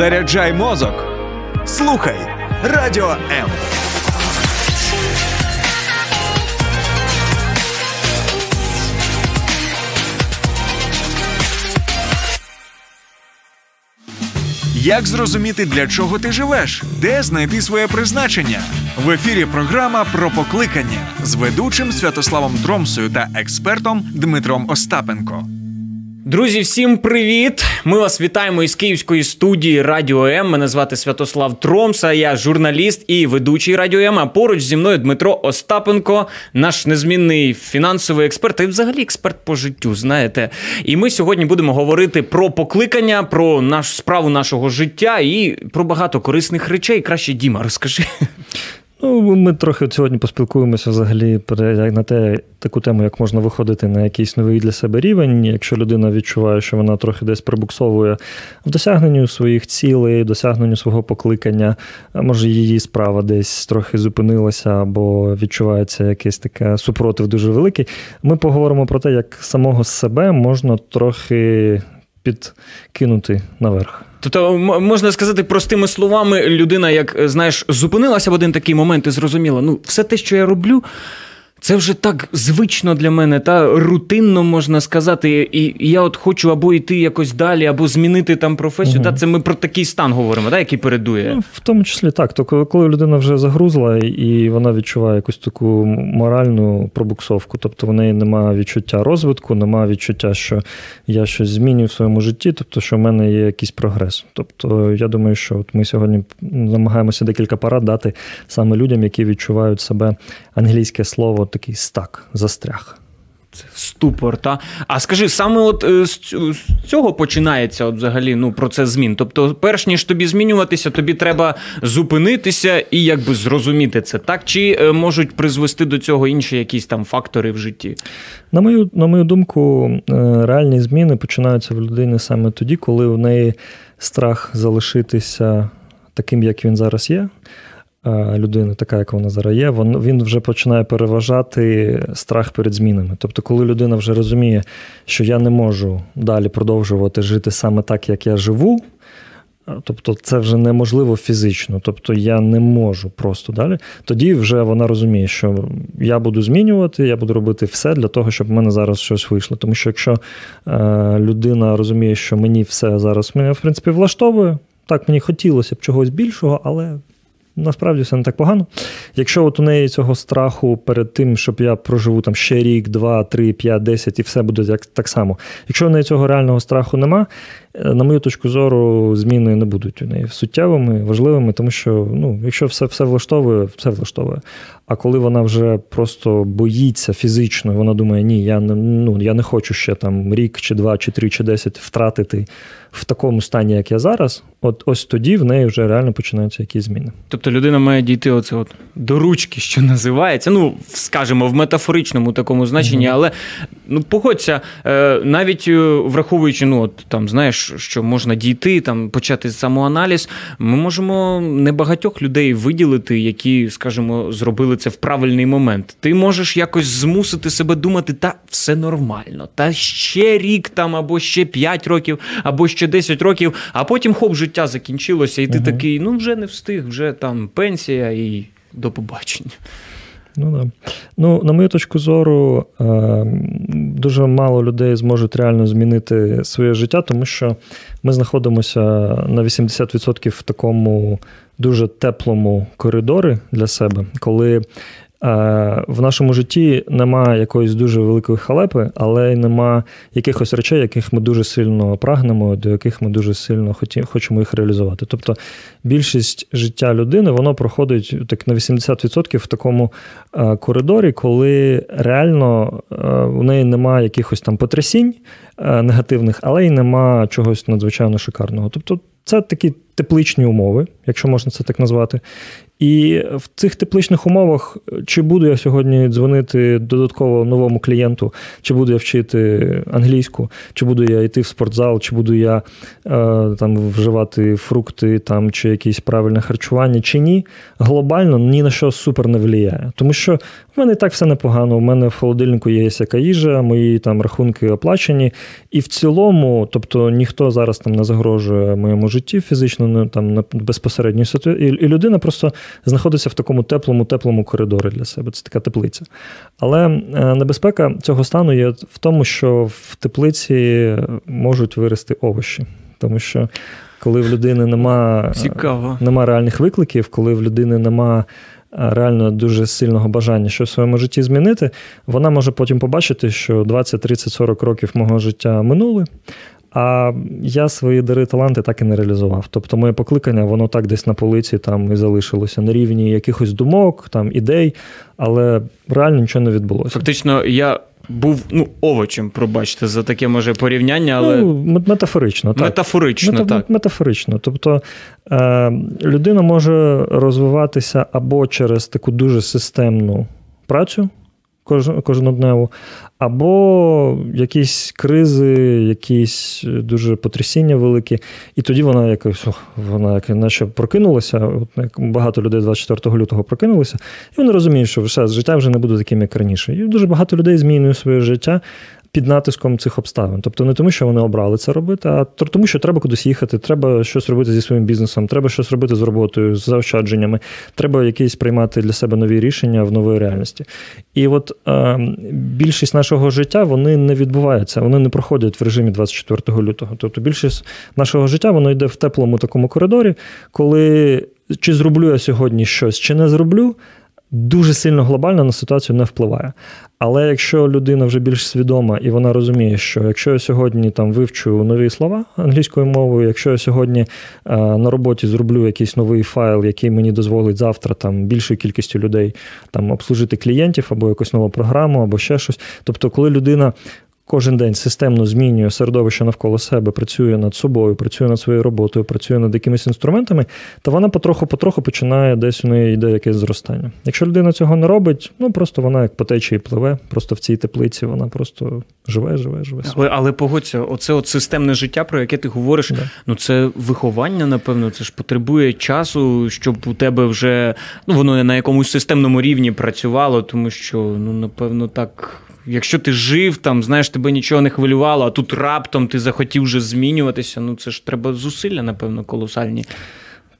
Заряджай мозок. Слухай радіо М. Як зрозуміти, для чого ти живеш? Де знайти своє призначення? В ефірі програма про покликання з ведучим Святославом Тромсою та експертом Дмитром Остапенко. Друзі, всім привіт! Ми вас вітаємо із київської студії Радіо М. Мене звати Святослав Тромса, я журналіст і ведучий Радіо М. А поруч зі мною Дмитро Остапенко, наш незмінний фінансовий експерт і взагалі експерт по життю. Знаєте, і ми сьогодні будемо говорити про покликання, про нашу справу нашого життя і про багато корисних речей. Краще Діма, розкажи. Ну, ми трохи сьогодні поспілкуємося взагалі на те, таку тему, як можна виходити на якийсь новий для себе рівень, якщо людина відчуває, що вона трохи десь прибуксовує в досягненню своїх цілей, досягненню свого покликання, може її справа десь трохи зупинилася або відчувається якийсь таке супротив дуже великий. Ми поговоримо про те, як самого себе можна трохи підкинути наверх. Тобто, можна сказати простими словами, людина, як знаєш, зупинилася в один такий момент і зрозуміла, ну, все те, що я роблю. Це вже так звично для мене, та рутинно можна сказати. І я от хочу або йти якось далі, або змінити там професію. Угу. Та це ми про такий стан говоримо, та, який передує. Ну, В тому числі так. То коли людина вже загрузла і вона відчуває якусь таку моральну пробуксовку, тобто в неї немає відчуття розвитку, немає відчуття, що я щось змінюю в своєму житті, тобто, що в мене є якийсь прогрес. Тобто, я думаю, що от ми сьогодні намагаємося декілька парад дати саме людям, які відчувають себе англійське слово такий стак, застряг. Це ступор, та а скажи, саме от е, з цього починається от взагалі ну, процес змін. Тобто, перш ніж тобі змінюватися, тобі треба зупинитися і якби зрозуміти це, так? Чи е, можуть призвести до цього інші якісь там фактори в житті? На мою на мою думку, е, реальні зміни починаються в людини саме тоді, коли в неї страх залишитися таким, як він зараз є людини, така, як вона зараз є, він вже починає переважати страх перед змінами. Тобто, коли людина вже розуміє, що я не можу далі продовжувати жити саме так, як я живу. Тобто це вже неможливо фізично, тобто я не можу просто далі. Тоді вже вона розуміє, що я буду змінювати, я буду робити все для того, щоб в мене зараз щось вийшло. Тому що якщо е, людина розуміє, що мені все зараз мене в принципі влаштовує, так мені хотілося б чогось більшого, але насправді все не так погано. Якщо от у неї цього страху перед тим, щоб я проживу там ще рік, два, три, п'ять, десять, і все буде як так само. Якщо у неї цього реального страху нема, на мою точку зору, зміни не будуть у неї суттєвими, важливими, тому що ну, якщо все все влаштовує, все влаштовує. А коли вона вже просто боїться фізично, вона думає, ні, я не ну, я не хочу ще там рік, чи два, чи три, чи десять втратити в такому стані, як я зараз, от ось тоді в неї вже реально починаються якісь зміни. Тобто людина має дійти оце от до ручки, що називається. Ну, скажімо, в метафоричному такому значенні, mm але ну погодься, е, навіть е, враховуючи, ну от там знаєш, що можна дійти, там почати самоаналіз, ми можемо небагатьох людей виділити, які, скажімо, зробили це в правильний момент. Ти можеш якось змусити себе думати, та все нормально, та ще рік там, або ще 5 років, або ще 10 років, а потім хоп, життя закінчилося, і ти угу. такий, ну вже не встиг, вже там пенсія і до побачення. Ну, да. ну, на мою точку зору, е, дуже мало людей зможуть реально змінити своє життя, тому що ми знаходимося на 80% в такому дуже теплому коридорі для себе, коли в нашому житті немає якоїсь дуже великої халепи, але й нема якихось речей, яких ми дуже сильно прагнемо, до яких ми дуже сильно хочемо їх реалізувати. Тобто більшість життя людини воно проходить так на 80% в такому коридорі, коли реально у неї немає якихось там потрясінь негативних, але й нема чогось надзвичайно шикарного. Тобто це такі тепличні умови, якщо можна це так назвати. І в цих тепличних умовах, чи буду я сьогодні дзвонити додатково новому клієнту, чи буду я вчити англійську, чи буду я йти в спортзал, чи буду я е, там вживати фрукти там, чи якісь правильне харчування, чи ні, глобально ні на що супер не влияє. Тому що в мене і так все непогано. У мене в холодильнику є яка їжа, мої там рахунки оплачені. І в цілому, тобто ніхто зараз там не загрожує моєму житті фізично, не там на безпосередньо і, і людина просто знаходиться в такому теплому, теплому коридорі для себе. Це така теплиця. Але е, небезпека цього стану є в тому, що в теплиці можуть вирости овочі, тому що. Коли в людини нема, Цікаво. нема реальних викликів, коли в людини нема реально дуже сильного бажання що в своєму житті змінити, вона може потім побачити, що 20, 30, 40 років мого життя минули. А я свої дари таланти так і не реалізував. Тобто, моє покликання, воно так десь на полиці там і залишилося на рівні якихось думок, там ідей, але реально нічого не відбулося. Фактично, я був ну, овочем, пробачте, за таке може порівняння, але ну, метафорично. так. Метафорично, Мета, так. Метафорично. Тобто е, людина може розвиватися або через таку дуже системну працю кожнодневу, або якісь кризи, якісь дуже потрясіння великі. І тоді вона якось вона як наче прокинулася. От як багато людей 24 лютого прокинулися, і вони розуміють, що все, життя вже не буде таким, як раніше. І дуже багато людей змінює своє життя під натиском цих обставин. Тобто не тому, що вони обрали це робити, а тому, що треба кудись їхати, треба щось робити зі своїм бізнесом, треба щось робити з роботою, з заощадженнями, треба якісь приймати для себе нові рішення в новій реальності. І от е, більшість нашого життя вони не відбуваються, вони не проходять в режимі 24 лютого. Тобто більшість нашого життя воно йде в теплому такому коридорі, коли чи зроблю я сьогодні щось, чи не зроблю дуже сильно глобально на ситуацію не впливає. Але якщо людина вже більш свідома і вона розуміє, що якщо я сьогодні там вивчу нові слова англійською мовою, якщо я сьогодні е, на роботі зроблю якийсь новий файл, який мені дозволить завтра там більшою кількістю людей там обслужити клієнтів або якусь нову програму, або ще щось. Тобто, коли людина кожен день системно змінює середовище навколо себе, працює над собою, працює над своєю роботою, працює над якимись інструментами, то вона потроху-потроху починає десь у неї йде якесь зростання. Якщо людина цього не робить, ну просто вона як по течії пливе, просто в цій теплиці вона просто живе, живе, живе. Але але погодься, оце от системне життя, про яке ти говориш, да. ну це виховання, напевно, це ж потребує часу, щоб у тебе вже ну воно на якомусь системному рівні працювало, тому що ну напевно так. Якщо ти жив, там, знаєш, тебе нічого не хвилювало, а тут раптом ти захотів вже змінюватися, ну це ж треба зусилля, напевно, колосальні.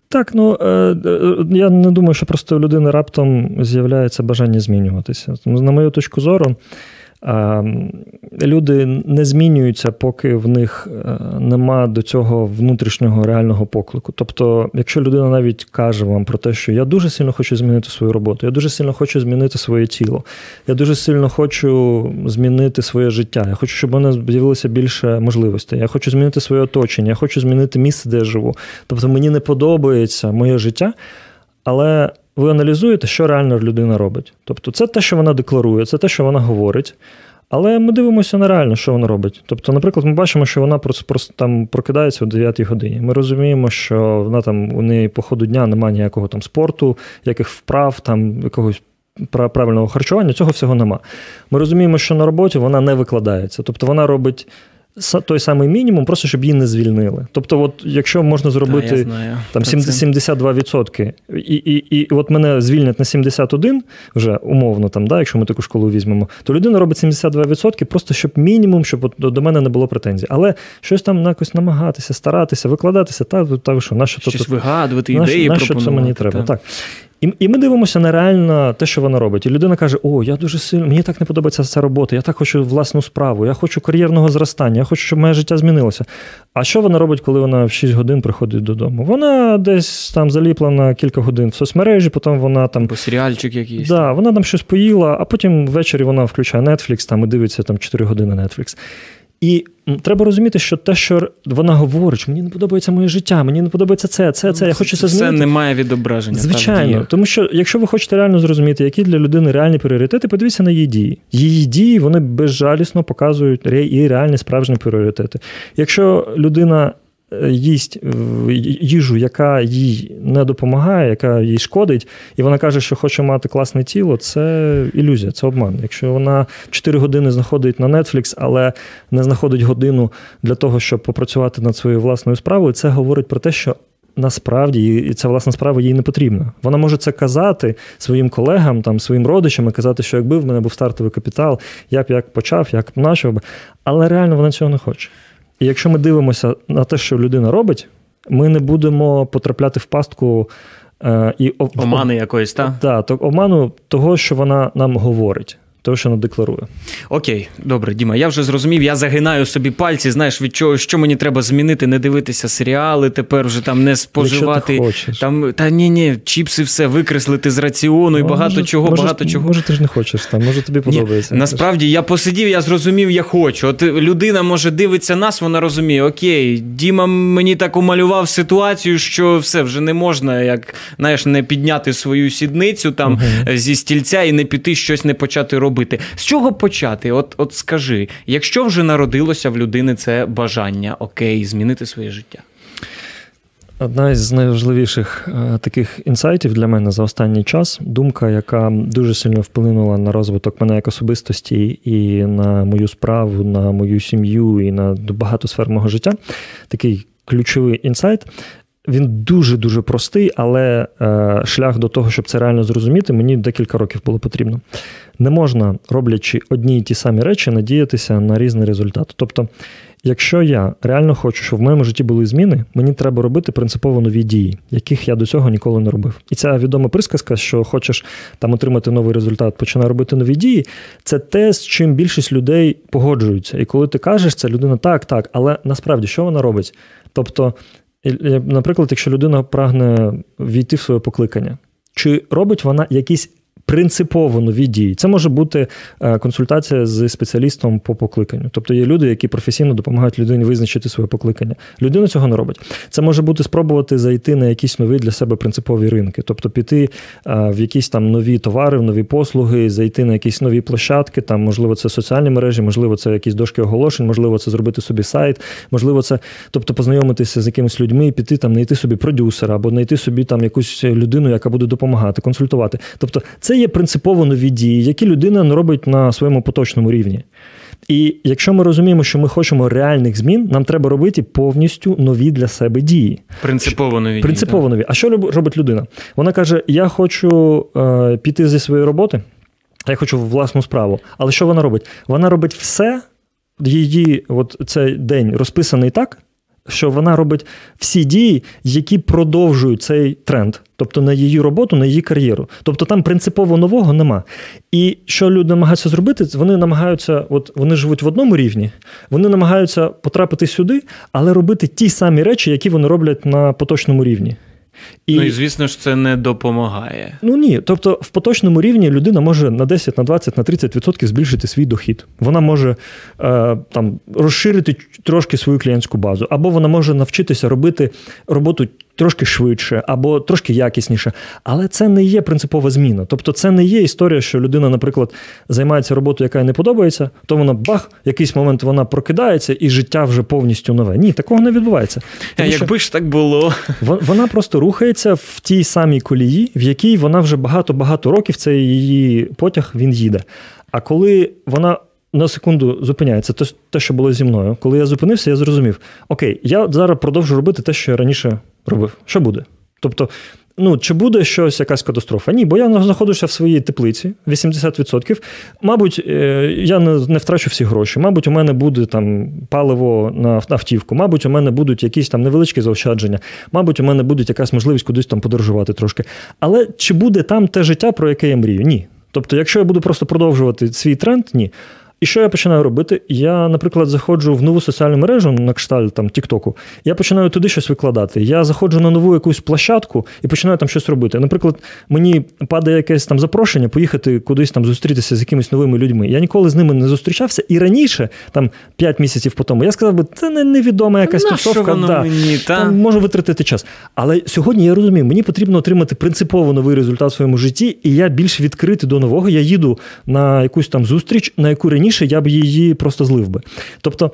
Так, ну е, е, я не думаю, що просто у людини раптом з'являється бажання змінюватися. На мою точку зору. Люди не змінюються, поки в них е, нема до цього внутрішнього реального поклику. Тобто, якщо людина навіть каже вам про те, що я дуже сильно хочу змінити свою роботу, я дуже сильно хочу змінити своє тіло, я дуже сильно хочу змінити своє життя, я хочу, щоб мене з'явилося більше можливостей, я хочу змінити своє оточення, я хочу змінити місце, де я живу. Тобто мені не подобається моє життя, але ви аналізуєте, що реально людина робить. Тобто, це те, що вона декларує, це те, що вона говорить. Але ми дивимося на реально, що вона робить. Тобто, наприклад, ми бачимо, що вона просто просто там прокидається о 9 годині. Ми розуміємо, що вона там у неї по ходу дня немає ніякого там спорту, яких вправ, там якогось правильного харчування, цього всього нема. Ми розуміємо, що на роботі вона не викладається. Тобто вона робить той самий мінімум, просто щоб її не звільнили. Тобто, от якщо можна зробити знаю. там 72%, і і, і от мене звільнять на 71 вже умовно, там, да, якщо ми таку школу візьмемо, то людина робить 72% просто щоб мінімум, щоб от до мене не було претензій. Але щось там якось намагатися, старатися, викладатися, та, та що, на що Щось тобто, вигадувати, на, ідеї на що це мені треба. Та. Так. І і ми дивимося на реально те, що вона робить. І людина каже: О, я дуже сильно, мені так не подобається ця робота, я так хочу власну справу, я хочу кар'єрного зростання, я хочу, щоб моє життя змінилося. А що вона робить, коли вона в 6 годин приходить додому? Вона десь там заліпла на кілька годин в соцмережі, потім вона там. По серіальчик якийсь. Да, Вона там щось поїла, а потім ввечері вона включає Netflix там і дивиться там 4 години Netflix. І треба розуміти, що те, що вона говорить, що мені не подобається моє життя, мені не подобається це, це, це. Я хочу це, змінити. Це не має відображення. Звичайно, тому що якщо ви хочете реально зрозуміти, які для людини реальні пріоритети, подивіться на її дії. Її дії вони безжалісно показують її реальні справжні пріоритети. Якщо людина їсть їжу, яка їй не допомагає, яка їй шкодить, і вона каже, що хоче мати класне тіло, це ілюзія, це обман. Якщо вона 4 години знаходить на Netflix, але не знаходить годину для того, щоб попрацювати над своєю власною справою, це говорить про те, що насправді і ця власна справа їй не потрібна. Вона може це казати своїм колегам, там, своїм родичам і казати, що якби в мене був стартовий капітал, я б як почав, як почав би. Але реально вона цього не хоче. І якщо ми дивимося на те, що людина робить, ми не будемо потрапляти в пастку е, і омани якоїсь, та? Та, то оману того, що вона нам говорить. Того, що вона декларує. Окей, добре, Діма. Я вже зрозумів. Я загинаю собі пальці. Знаєш, від чого що мені треба змінити, не дивитися серіали, тепер вже там не споживати. Ти хочеш. Там та ні, ні, чіпси, все викреслити з раціону і ну, багато може, чого. Може, багато чого. Може, ти ж не хочеш там, може тобі подобається. Ні, насправді я посидів, я зрозумів, я хочу. От людина може дивиться нас, вона розуміє, окей, Діма мені так умалював ситуацію, що все вже не можна, як знаєш, не підняти свою сідницю там угу. зі стільця і не піти щось не почати робити робити? З чого почати? От от скажи, якщо вже народилося в людини це бажання окей, змінити своє життя? Одна із найважливіших е, таких інсайтів для мене за останній час думка, яка дуже сильно вплинула на розвиток мене як особистості, і на мою справу, на мою сім'ю, і на багато сфер мого життя. Такий ключовий інсайт. Він дуже-дуже простий, але е, шлях до того, щоб це реально зрозуміти, мені декілька років було потрібно. Не можна, роблячи одні й ті самі речі, надіятися на різний результат. Тобто, якщо я реально хочу, щоб в моєму житті були зміни, мені треба робити принципово нові дії, яких я до цього ніколи не робив. І ця відома присказка, що хочеш там отримати новий результат, починай робити нові дії. Це те, з чим більшість людей погоджуються. І коли ти кажеш, це людина так, так, але насправді що вона робить? Тобто. Наприклад, якщо людина прагне війти в своє покликання, чи робить вона якісь принципово нові дії. Це може бути е, консультація з спеціалістом по покликанню. Тобто є люди, які професійно допомагають людині визначити своє покликання. Людина цього не робить. Це може бути спробувати зайти на якісь нові для себе принципові ринки, тобто піти е, в якісь там нові товари, в нові послуги, зайти на якісь нові площадки. Там, можливо, це соціальні мережі, можливо, це якісь дошки оголошень, можливо, це зробити собі сайт, можливо, це тобто познайомитися з якимись людьми, піти там, знайти собі продюсера або знайти собі там якусь людину, яка буде допомагати, консультувати. Тобто, це є принципово нові дії, які людина робить на своєму поточному рівні. І якщо ми розуміємо, що ми хочемо реальних змін, нам треба робити повністю нові для себе дії. Принципово нові. Принципово нові. А що робить людина? Вона каже: Я хочу е, піти зі своєї роботи, я хочу власну справу. Але що вона робить? Вона робить все, її от цей день розписаний так, що вона робить всі дії, які продовжують цей тренд, тобто на її роботу, на її кар'єру. Тобто там принципово нового нема. І що люди намагаються зробити, вони намагаються, от вони живуть в одному рівні, вони намагаються потрапити сюди, але робити ті самі речі, які вони роблять на поточному рівні. І, Ну і звісно ж, це не допомагає. Ну ні. Тобто, в поточному рівні людина може на 10, на 20, на 30% збільшити свій дохід. Вона може е, там розширити трошки свою клієнтську базу, або вона може навчитися робити роботу трошки швидше або трошки якісніше. Але це не є принципова зміна. Тобто, це не є історія, що людина, наприклад, займається роботою, яка не подобається, то вона бах, в якийсь момент вона прокидається і життя вже повністю нове. Ні, такого не відбувається. Тому, Якби ж так було. Вона просто рухається в тій самій колії, в якій вона вже багато-багато років цей її потяг він їде. А коли вона. На секунду зупиняється те, те, що було зі мною. Коли я зупинився, я зрозумів: Окей, я зараз продовжу робити те, що я раніше робив. Що буде? Тобто, ну, чи буде щось, якась катастрофа? Ні, бо я знаходжуся в своїй теплиці 80%. Мабуть, е, я не втрачу всі гроші. Мабуть, у мене буде там паливо на автівку, мабуть, у мене будуть якісь там невеличкі заощадження, мабуть, у мене буде якась можливість кудись там подорожувати трошки. Але чи буде там те життя, про яке я мрію? Ні. Тобто, якщо я буду просто продовжувати свій тренд, ні. І що я починаю робити? Я, наприклад, заходжу в нову соціальну мережу на кшталт там Тіктоку. Я починаю туди щось викладати. Я заходжу на нову якусь площадку і починаю там щось робити. Наприклад, мені падає якесь там запрошення поїхати кудись там зустрітися з якимись новими людьми. Я ніколи з ними не зустрічався. І раніше, там 5 місяців по тому, я сказав би, це не невідома якась тусовка. Да, мені, та? Там можу витратити час. Але сьогодні я розумію, мені потрібно отримати принципово новий результат в своєму житті, і я більш відкритий до нового. Я їду на якусь там зустріч, на яку раніше раніше я б її просто злив би. Тобто.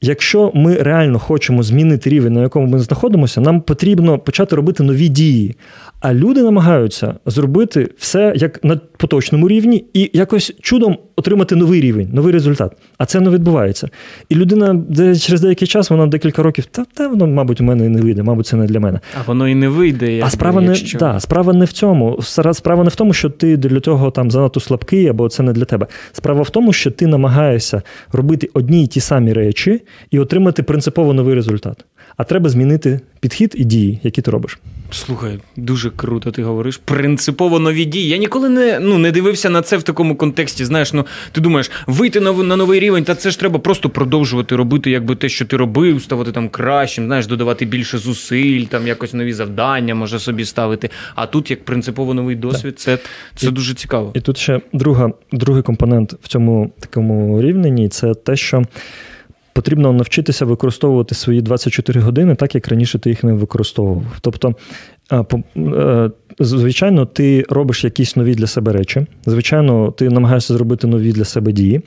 Якщо ми реально хочемо змінити рівень, на якому ми знаходимося, нам потрібно почати робити нові дії. А люди намагаються зробити все як на поточному рівні і якось чудом отримати новий рівень, новий результат. А це не відбувається. І людина де через деякий час, вона декілька років, та, та воно, мабуть, у мене і не вийде, мабуть, це не для мене. А воно і не вийде. А справа не якщо... да, справа не в цьому. Справа не в тому, що ти для цього там занадто слабкий, або це не для тебе. Справа в тому, що ти намагаєшся робити одні й ті самі речі і отримати принципово новий результат. А треба змінити підхід і дії, які ти робиш. Слухай, дуже круто, ти говориш. Принципово нові дії. Я ніколи не ну, не дивився на це в такому контексті. Знаєш, ну ти думаєш, вийти на на новий рівень, та це ж треба просто продовжувати робити, якби те, що ти робив, ставати там кращим, знаєш, додавати більше зусиль, там якось нові завдання може собі ставити. А тут як принципово новий досвід, це це і, дуже цікаво. І тут ще друга, другий компонент в цьому такому рівненні це те, що потрібно навчитися використовувати свої 24 години так, як раніше ти їх не використовував. Тобто, е, звичайно, ти робиш якісь нові для себе речі. Звичайно, ти намагаєшся зробити нові для себе дії.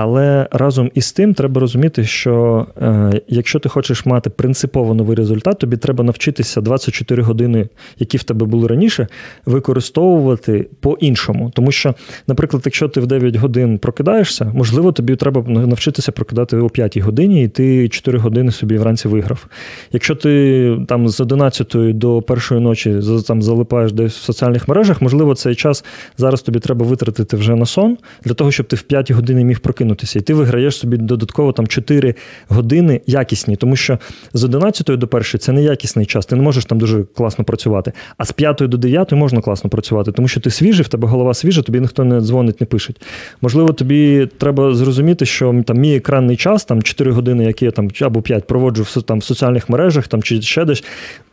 Але разом із тим треба розуміти, що е, якщо ти хочеш мати принципово новий результат, тобі треба навчитися 24 години, які в тебе були раніше, використовувати по-іншому. Тому що, наприклад, якщо ти в 9 годин прокидаєшся, можливо, тобі треба навчитися прокидати о 5 годині, і ти 4 години собі вранці виграв. Якщо ти там з 11 до першої ночі там залипаєш десь в соціальних мережах, можливо, цей час зараз тобі треба витратити вже на сон для того, щоб ти в 5 години міг прокинутися прокинутися, і ти виграєш собі додатково там 4 години якісні, тому що з 11 до 1 це не якісний час, ти не можеш там дуже класно працювати. А з 5 до 9 можна класно працювати, тому що ти свіжий, в тебе голова свіжа, тобі ніхто не дзвонить, не пише. Можливо, тобі треба зрозуміти, що там мій екранний час, там 4 години, які я там або 5 проводжу в там в соціальних мережах там чи ще десь.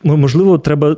Можливо, треба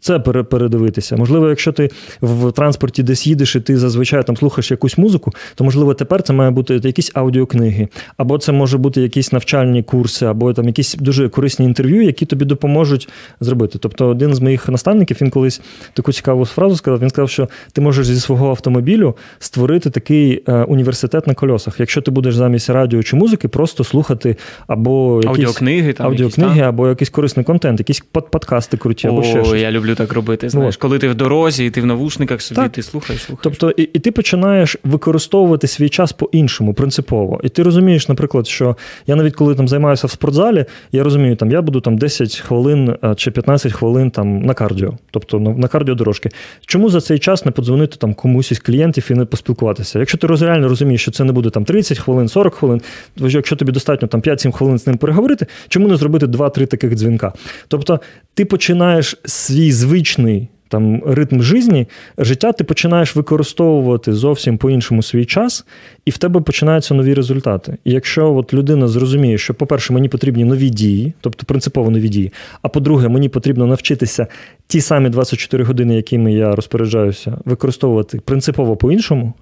це передивитися. Можливо, якщо ти в транспорті десь їдеш і ти зазвичай там слухаєш якусь музику, то можливо тепер це має бути якісь аудіокниги, або це може бути якісь навчальні курси, або там якісь дуже корисні інтерв'ю, які тобі допоможуть зробити. Тобто, один з моїх наставників він колись таку цікаву фразу сказав. Він сказав, що ти можеш зі свого автомобілю створити такий е, університет на кольосах. Якщо ти будеш замість радіо чи музики, просто слухати або якісь аудіокниги, там аудіокниги, якісь, або якийсь корисний контент, якісь подкасти круті, або ще щось. Люблю так робити. Знаєш, ну, коли ти в дорозі, і ти в навушниках собі, так. ти слухаєш, слухаєш. Тобто, і, і ти починаєш використовувати свій час по-іншому, принципово. І ти розумієш, наприклад, що я навіть коли там займаюся в спортзалі, я розумію, там я буду там 10 хвилин чи 15 хвилин там на кардіо, тобто на кардіодорожки. Чому за цей час не подзвонити там комусь із клієнтів і не поспілкуватися? Якщо ти реально розумієш, що це не буде там 30 хвилин, 40 хвилин, то якщо тобі достатньо там 5-7 хвилин з ним переговорити, чому не зробити 2-3 таких дзвінка? Тобто ти починаєш свій звичний там ритм житті, життя ти починаєш використовувати зовсім по-іншому свій час, і в тебе починаються нові результати. І якщо от людина зрозуміє, що, по-перше, мені потрібні нові дії, тобто принципово нові дії, а по-друге, мені потрібно навчитися ті самі 24 години, якими я розпоряджаюся, використовувати принципово по-іншому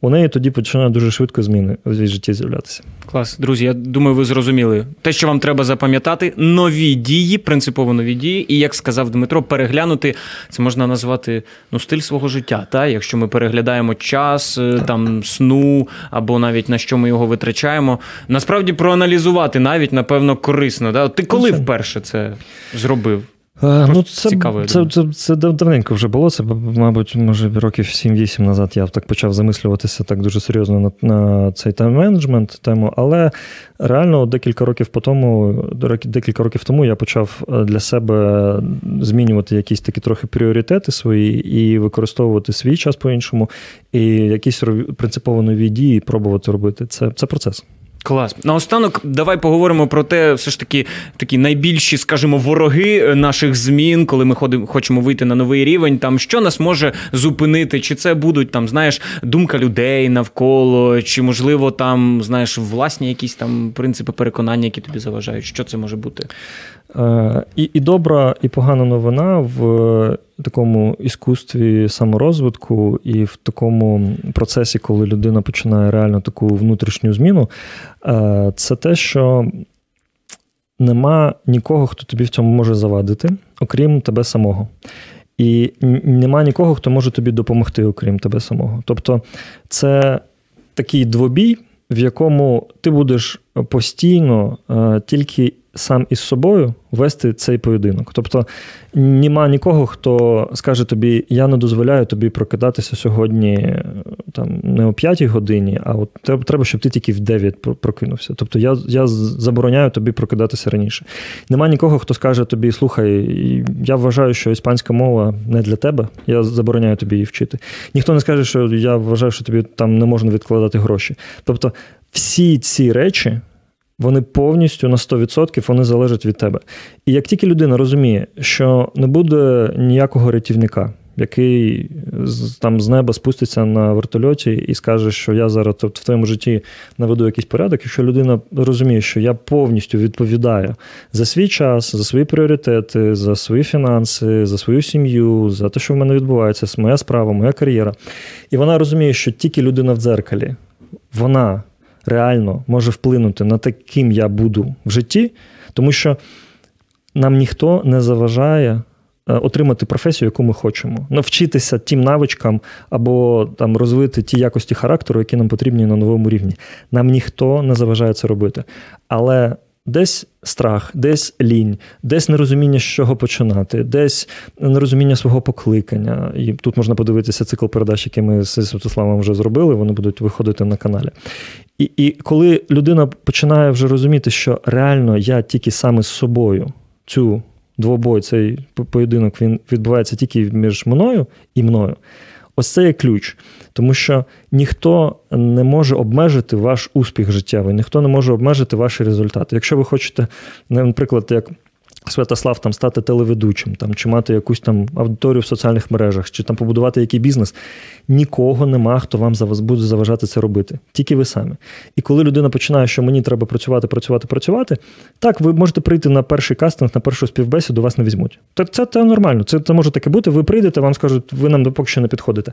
у неї тоді починають дуже швидко зміни в житті з'являтися. Клас, друзі. Я думаю, ви зрозуміли те, що вам треба запам'ятати: нові дії, принципово нові дії, і як сказав Дмитро, переглянути це можна назвати ну, стиль свого життя. Та? Якщо ми переглядаємо час е, там сну або навіть на що ми його витрачаємо, насправді проаналізувати навіть напевно корисно. Та? Ти коли вперше це зробив? Ну, Це цікаво. Це, це, це давненько вже було. Це, мабуть, може років 7-8 назад я так почав замислюватися так дуже серйозно на на цей тайм-менеджмент тему. Але реально декілька років по тому, декілька років тому я почав е, для себе змінювати якісь такі трохи пріоритети свої і використовувати свій час по-іншому, і якісь принципово нові дії пробувати робити. Це, Це процес. Клас. Наостанок, давай поговоримо про те, все ж таки такі найбільші, скажімо, вороги е, наших змін, коли ми ходимо, хочемо вийти на новий рівень. Там що нас може зупинити? Чи це будуть там, знаєш, думка людей навколо, чи можливо там знаєш власні якісь там принципи переконання, які тобі заважають? Що це може бути? Е, і і добра, і погана новина в такому іскусстві саморозвитку і в такому процесі, коли людина починає реально таку внутрішню зміну, е, це те, що нема нікого, хто тобі в цьому може завадити, окрім тебе самого. І нема нікого, хто може тобі допомогти, окрім тебе самого. Тобто, це такий двобій в якому ти будеш постійно е, тільки сам із собою вести цей поєдинок. Тобто нема нікого, хто скаже тобі: я не дозволяю тобі прокидатися сьогодні е, там не о 5 годині, а от треба, щоб ти тільки в 9 прокинувся. Тобто я, я забороняю тобі прокидатися раніше. Нема нікого, хто скаже тобі: слухай, я вважаю, що іспанська мова не для тебе, я забороняю тобі її вчити. Ніхто не скаже, що я вважаю, що тобі там не можна відкладати гроші. Тобто, всі ці речі. Вони повністю на 100% вони залежать від тебе. І як тільки людина розуміє, що не буде ніякого рятівника, який там з неба спуститься на вертольоті і скаже, що я зараз тобто, в твоєму житті наведу якийсь порядок, якщо людина розуміє, що я повністю відповідаю за свій час, за свої пріоритети, за свої фінанси, за свою сім'ю, за те, що в мене відбувається, моя справа, моя кар'єра. І вона розуміє, що тільки людина в дзеркалі, вона реально може вплинути на те, ким я буду в житті, тому що нам ніхто не заважає е, отримати професію, яку ми хочемо, навчитися тим навичкам або там розвити ті якості характеру, які нам потрібні на новому рівні. Нам ніхто не заважає це робити. Але десь страх, десь лінь, десь нерозуміння, з чого починати, десь нерозуміння свого покликання. І тут можна подивитися цикл передач, які ми з Святославом вже зробили, вони будуть виходити на каналі. І, і коли людина починає вже розуміти, що реально я тільки саме з собою цю двобой, цей поєдинок він відбувається тільки між мною і мною. Ось це є ключ. Тому що ніхто не може обмежити ваш успіх життєвий, ніхто не може обмежити ваші результати. Якщо ви хочете, наприклад, як Святослав там стати телеведучим, там, чи мати якусь там аудиторію в соціальних мережах, чи там побудувати який бізнес, нікого нема, хто вам буде заважати це робити. Тільки ви самі. І коли людина починає, що мені треба працювати, працювати, працювати, так, ви можете прийти на перший кастинг, на першу співбесіду, вас не візьмуть. Так це, це нормально. Це, це може таке бути. Ви прийдете, вам скажуть, ви нам поки що не підходите.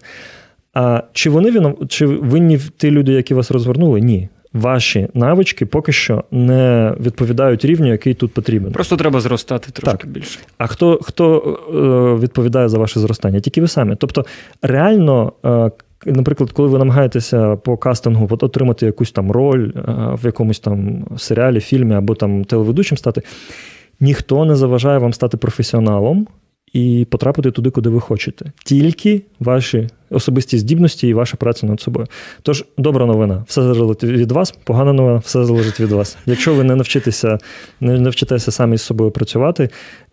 А чи вони чи винні ті люди, які вас розвернули? Ні. Ваші навички поки що не відповідають рівню, який тут потрібен. Просто треба зростати трошки Так. більше. А хто, хто е, відповідає за ваше зростання? Тільки ви самі. Тобто, реально, е, наприклад, коли ви намагаєтеся по кастингу отримати якусь там роль е, в якомусь там серіалі, фільмі або там телеведучим стати, ніхто не заважає вам стати професіоналом і потрапити туди, куди ви хочете. Тільки ваші особисті здібності і ваша праця над собою. Тож, добра новина, все залежить від вас, погана новина, все залежить від вас. Якщо ви не навчитеся, не навчитеся самі з собою працювати,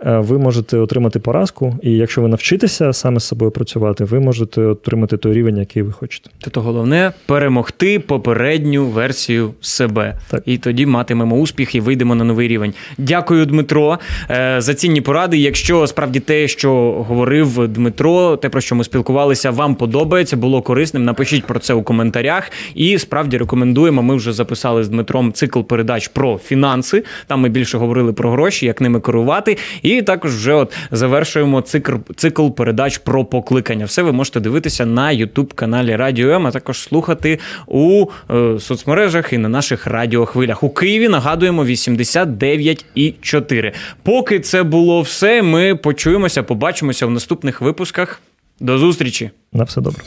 е, ви можете отримати поразку. І якщо ви навчитеся саме з собою працювати, ви можете отримати той рівень, який ви хочете. Тобто головне перемогти попередню версію себе. Так. І тоді матимемо успіх і вийдемо на новий рівень. Дякую, Дмитро, е, за цінні поради. Якщо справді те, що говорив Дмитро, те, про що ми спілкувалися, вам подобається, було корисним, напишіть про це у коментарях. І справді рекомендуємо. Ми вже записали з Дмитром цикл передач про фінанси. Там ми більше говорили про гроші, як ними керувати. І також вже от завершуємо цикл, цикл передач про покликання. Все ви можете дивитися на Ютуб каналі Радіо М, а також слухати у е, соцмережах і на наших радіохвилях. У Києві нагадуємо 89,4. Поки це було все, ми почуємося, побачимося в наступних випусках. До зустрічі! На все добре.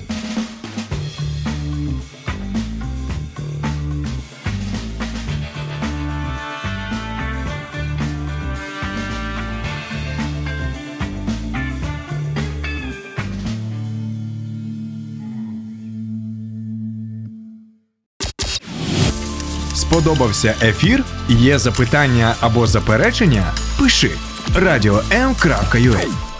Сподобався ефір? Є запитання або заперечення? Пиши радіом.ua